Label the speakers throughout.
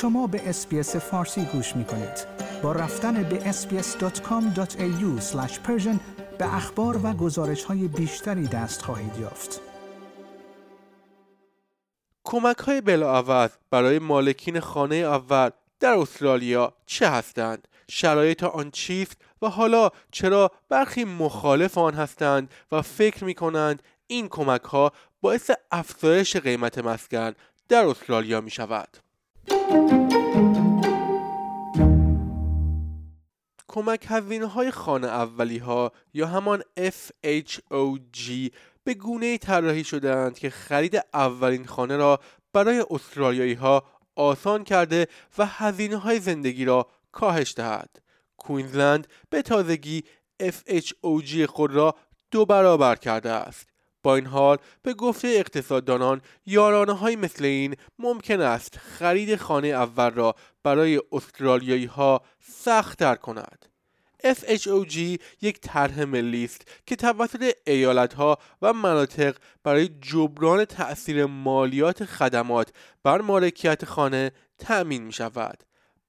Speaker 1: شما به اسپیس فارسی گوش می کنید. با رفتن به sbs.com.au به اخبار و گزارش های بیشتری دست خواهید یافت.
Speaker 2: کمک های بلاعوض برای مالکین خانه اول در استرالیا چه هستند؟ شرایط آن چیست و حالا چرا برخی مخالف آن هستند و فکر می کنند این کمک ها باعث افزایش قیمت مسکن در استرالیا می شود؟ کمک هزینه های خانه اولی ها یا همان FHOG به گونه طراحی شدهاند که خرید اولین خانه را برای استرالیایی ها آسان کرده و هزینه های زندگی را کاهش دهد. کوینزلند به تازگی FHOG خود را دو برابر کرده است. با این حال به گفته اقتصاددانان یارانه های مثل این ممکن است خرید خانه اول را برای استرالیایی ها سخت تر کند. FHOG یک طرح ملی است که توسط ایالت ها و مناطق برای جبران تأثیر مالیات خدمات بر مالکیت خانه تأمین می شود.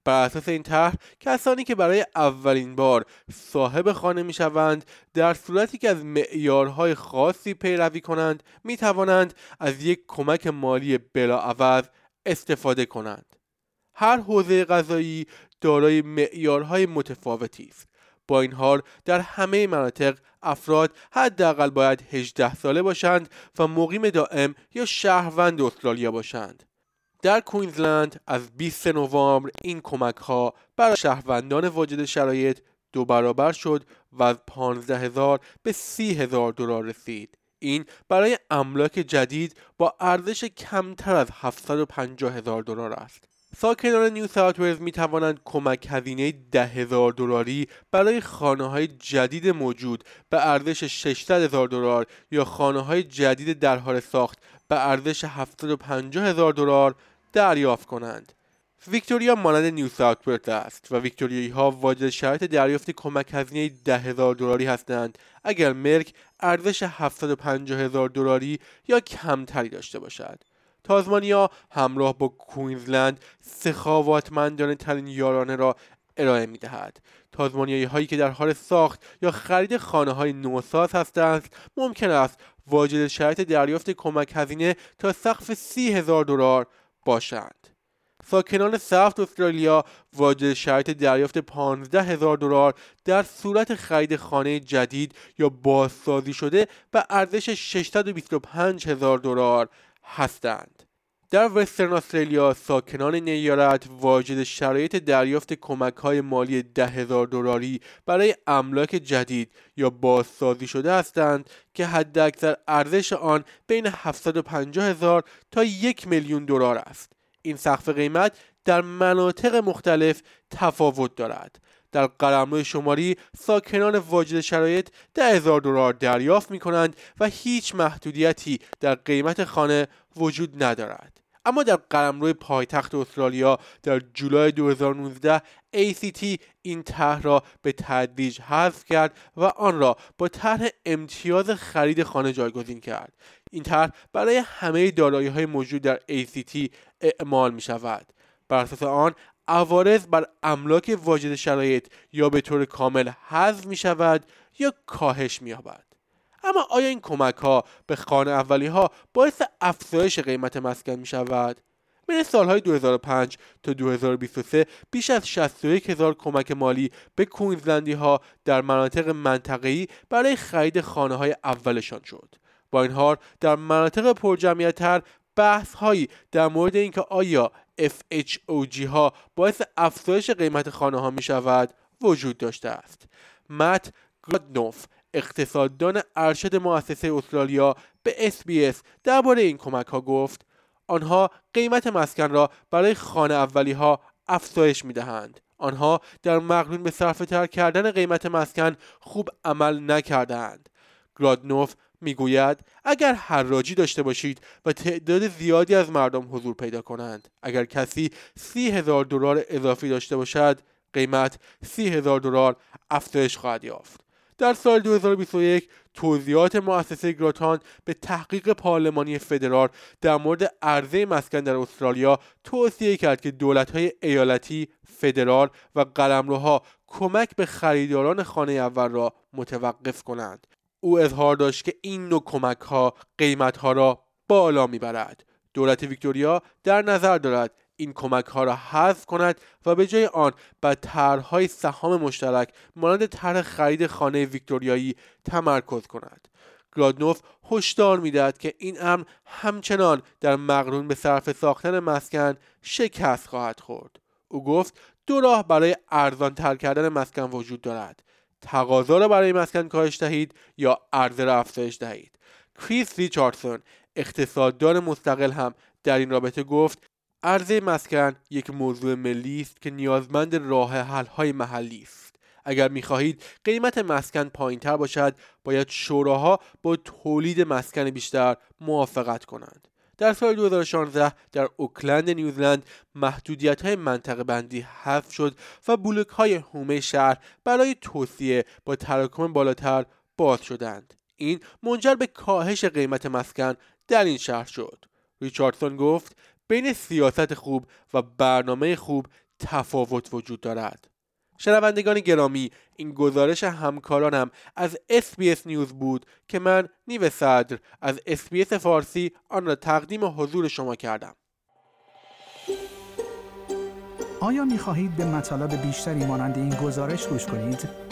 Speaker 2: بر اساس این طرح کسانی که برای اولین بار صاحب خانه می شوند در صورتی که از معیارهای خاصی پیروی کنند می توانند از یک کمک مالی بلاعوض استفاده کنند. هر حوزه غذایی دارای معیارهای متفاوتی است. با این حال در همه مناطق افراد حداقل باید 18 ساله باشند و مقیم دائم یا شهروند استرالیا باشند. در کوینزلند از 20 نوامبر این کمک ها برای شهروندان واجد شرایط دو برابر شد و از 15 هزار به 30 هزار دلار رسید. این برای املاک جدید با ارزش کمتر از 750 هزار دلار است. ساکنان نیو ساوت ولز می توانند کمک هزینه ده هزار دلاری برای خانه های جدید موجود به ارزش 600 هزار دلار یا خانه های جدید در حال ساخت به ارزش 750 هزار دلار دریافت کنند. ویکتوریا مانند نیو ساوت است و ویکتوریایی ها واجد شرایط دریافت کمک هزینه ده هزار دلاری هستند اگر مرک ارزش 750 هزار دلاری یا کمتری داشته باشد. تازمانیا همراه با کوینزلند سخاوتمندانه ترین یارانه را ارائه می دهد. تازمانیایی هایی که در حال ساخت یا خرید خانه های نوساز هستند ممکن است واجد شرایط دریافت کمک هزینه تا سقف سی دلار باشند. ساکنان سفت استرالیا واجد شرایط دریافت 15 هزار دلار در صورت خرید خانه جدید یا بازسازی شده به ارزش 625 هزار دلار هستند. در وسترن استرالیا ساکنان نیارت واجد شرایط دریافت کمک های مالی ده هزار دلاری برای املاک جدید یا بازسازی شده هستند که حداکثر ارزش آن بین 750 هزار تا یک میلیون دلار است. این سقف قیمت در مناطق مختلف تفاوت دارد. در قلمرو شماری ساکنان واجد شرایط ده هزار دلار دریافت می کنند و هیچ محدودیتی در قیمت خانه وجود ندارد. اما در قلمرو پایتخت استرالیا در جولای 2019 ACT این طرح را به تدریج حذف کرد و آن را با طرح امتیاز خرید خانه جایگزین کرد. این طرح برای همه دارایی های موجود در ACT اعمال می شود بر اساس آن عوارض بر املاک واجد شرایط یا به طور کامل حذف می شود یا کاهش می یابد اما آیا این کمک ها به خانه اولی ها باعث افزایش قیمت مسکن می شود؟ بین سالهای 2005 تا 2023 بیش از 61 هزار کمک مالی به کوینزلندی ها در مناطق منطقه‌ای برای خرید خانه های اولشان شد. با این حال در مناطق پرجمعیتتر بحث هایی در مورد اینکه آیا FHOG ها باعث افزایش قیمت خانه ها می شود وجود داشته است. مت گادنوف اقتصاددان ارشد مؤسسه استرالیا به SBS درباره این کمک ها گفت آنها قیمت مسکن را برای خانه اولی ها افزایش می دهند. آنها در مقرون به صرف تر کردن قیمت مسکن خوب عمل نکردند. گرادنوف می‌گوید اگر حراجی داشته باشید و تعداد زیادی از مردم حضور پیدا کنند اگر کسی سی هزار دلار اضافی داشته باشد قیمت سی هزار دلار افزایش خواهد یافت در سال 2021 توضیحات مؤسسه گراتان به تحقیق پارلمانی فدرال در مورد عرضه مسکن در استرالیا توصیه کرد که دولت‌های ایالتی، فدرال و قلمروها کمک به خریداران خانه اول را متوقف کنند. او اظهار داشت که این نوع کمک ها قیمت ها را بالا می‌برد. دولت ویکتوریا در نظر دارد این کمک ها را حذف کند و به جای آن بر طرحهای سهام مشترک مانند طرح خرید خانه ویکتوریایی تمرکز کند. گرادنوف هشدار می‌دهد که این امر همچنان در مقرون به صرف ساختن مسکن شکست خواهد خورد. او گفت دو راه برای ارزان تر کردن مسکن وجود دارد. تقاضا را برای مسکن کاهش دهید یا عرضه را افزایش دهید؟ کریس ریچاردسون اقتصاددان مستقل هم در این رابطه گفت عرضه مسکن یک موضوع ملی است که نیازمند راه حل های محلی است. اگر می‌خواهید قیمت مسکن پایین تر باشد باید شوراها با تولید مسکن بیشتر موافقت کنند. در سال 2016 در اوکلند نیوزلند محدودیت های منطقه بندی حذف شد و بلوک های هومه شهر برای توصیه با تراکم بالاتر باز شدند. این منجر به کاهش قیمت مسکن در این شهر شد. ریچاردسون گفت بین سیاست خوب و برنامه خوب تفاوت وجود دارد شنوندگان گرامی این گزارش همکارانم از SBS نیوز بود که من نیو صدر از SBS فارسی آن را تقدیم حضور شما کردم
Speaker 1: آیا می خواهید به مطالب بیشتری مانند این گزارش گوش کنید؟